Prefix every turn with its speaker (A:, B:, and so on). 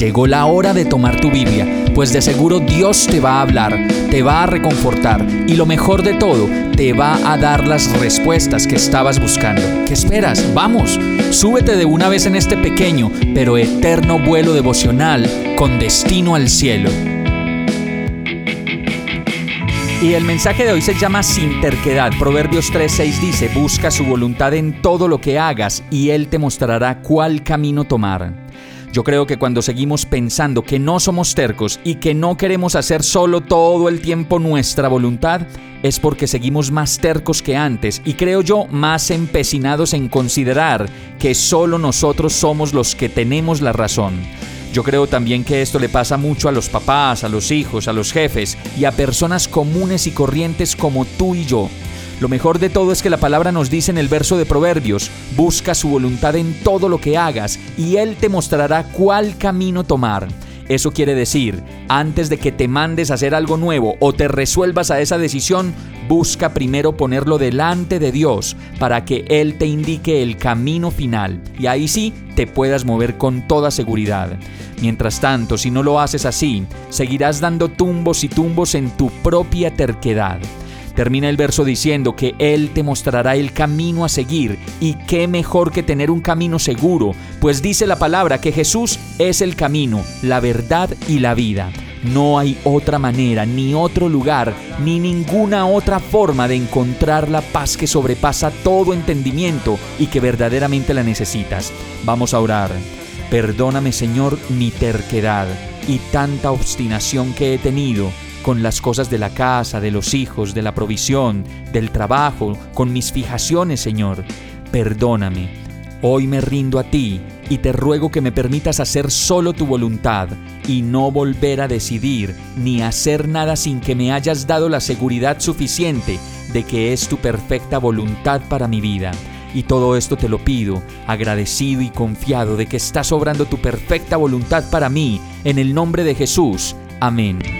A: Llegó la hora de tomar tu Biblia, pues de seguro Dios te va a hablar, te va a reconfortar y lo mejor de todo, te va a dar las respuestas que estabas buscando. ¿Qué esperas? Vamos, súbete de una vez en este pequeño pero eterno vuelo devocional con destino al cielo. Y el mensaje de hoy se llama Sin terquedad. Proverbios 3:6 dice, busca su voluntad en todo lo que hagas y Él te mostrará cuál camino tomar. Yo creo que cuando seguimos pensando que no somos tercos y que no queremos hacer solo todo el tiempo nuestra voluntad, es porque seguimos más tercos que antes y creo yo más empecinados en considerar que solo nosotros somos los que tenemos la razón. Yo creo también que esto le pasa mucho a los papás, a los hijos, a los jefes y a personas comunes y corrientes como tú y yo. Lo mejor de todo es que la palabra nos dice en el verso de Proverbios, busca su voluntad en todo lo que hagas y Él te mostrará cuál camino tomar. Eso quiere decir, antes de que te mandes a hacer algo nuevo o te resuelvas a esa decisión, busca primero ponerlo delante de Dios para que Él te indique el camino final y ahí sí te puedas mover con toda seguridad. Mientras tanto, si no lo haces así, seguirás dando tumbos y tumbos en tu propia terquedad. Termina el verso diciendo que Él te mostrará el camino a seguir y qué mejor que tener un camino seguro, pues dice la palabra que Jesús es el camino, la verdad y la vida. No hay otra manera, ni otro lugar, ni ninguna otra forma de encontrar la paz que sobrepasa todo entendimiento y que verdaderamente la necesitas. Vamos a orar. Perdóname Señor mi terquedad y tanta obstinación que he tenido con las cosas de la casa, de los hijos, de la provisión, del trabajo, con mis fijaciones, Señor. Perdóname. Hoy me rindo a ti y te ruego que me permitas hacer solo tu voluntad y no volver a decidir ni hacer nada sin que me hayas dado la seguridad suficiente de que es tu perfecta voluntad para mi vida. Y todo esto te lo pido, agradecido y confiado de que estás obrando tu perfecta voluntad para mí, en el nombre de Jesús. Amén.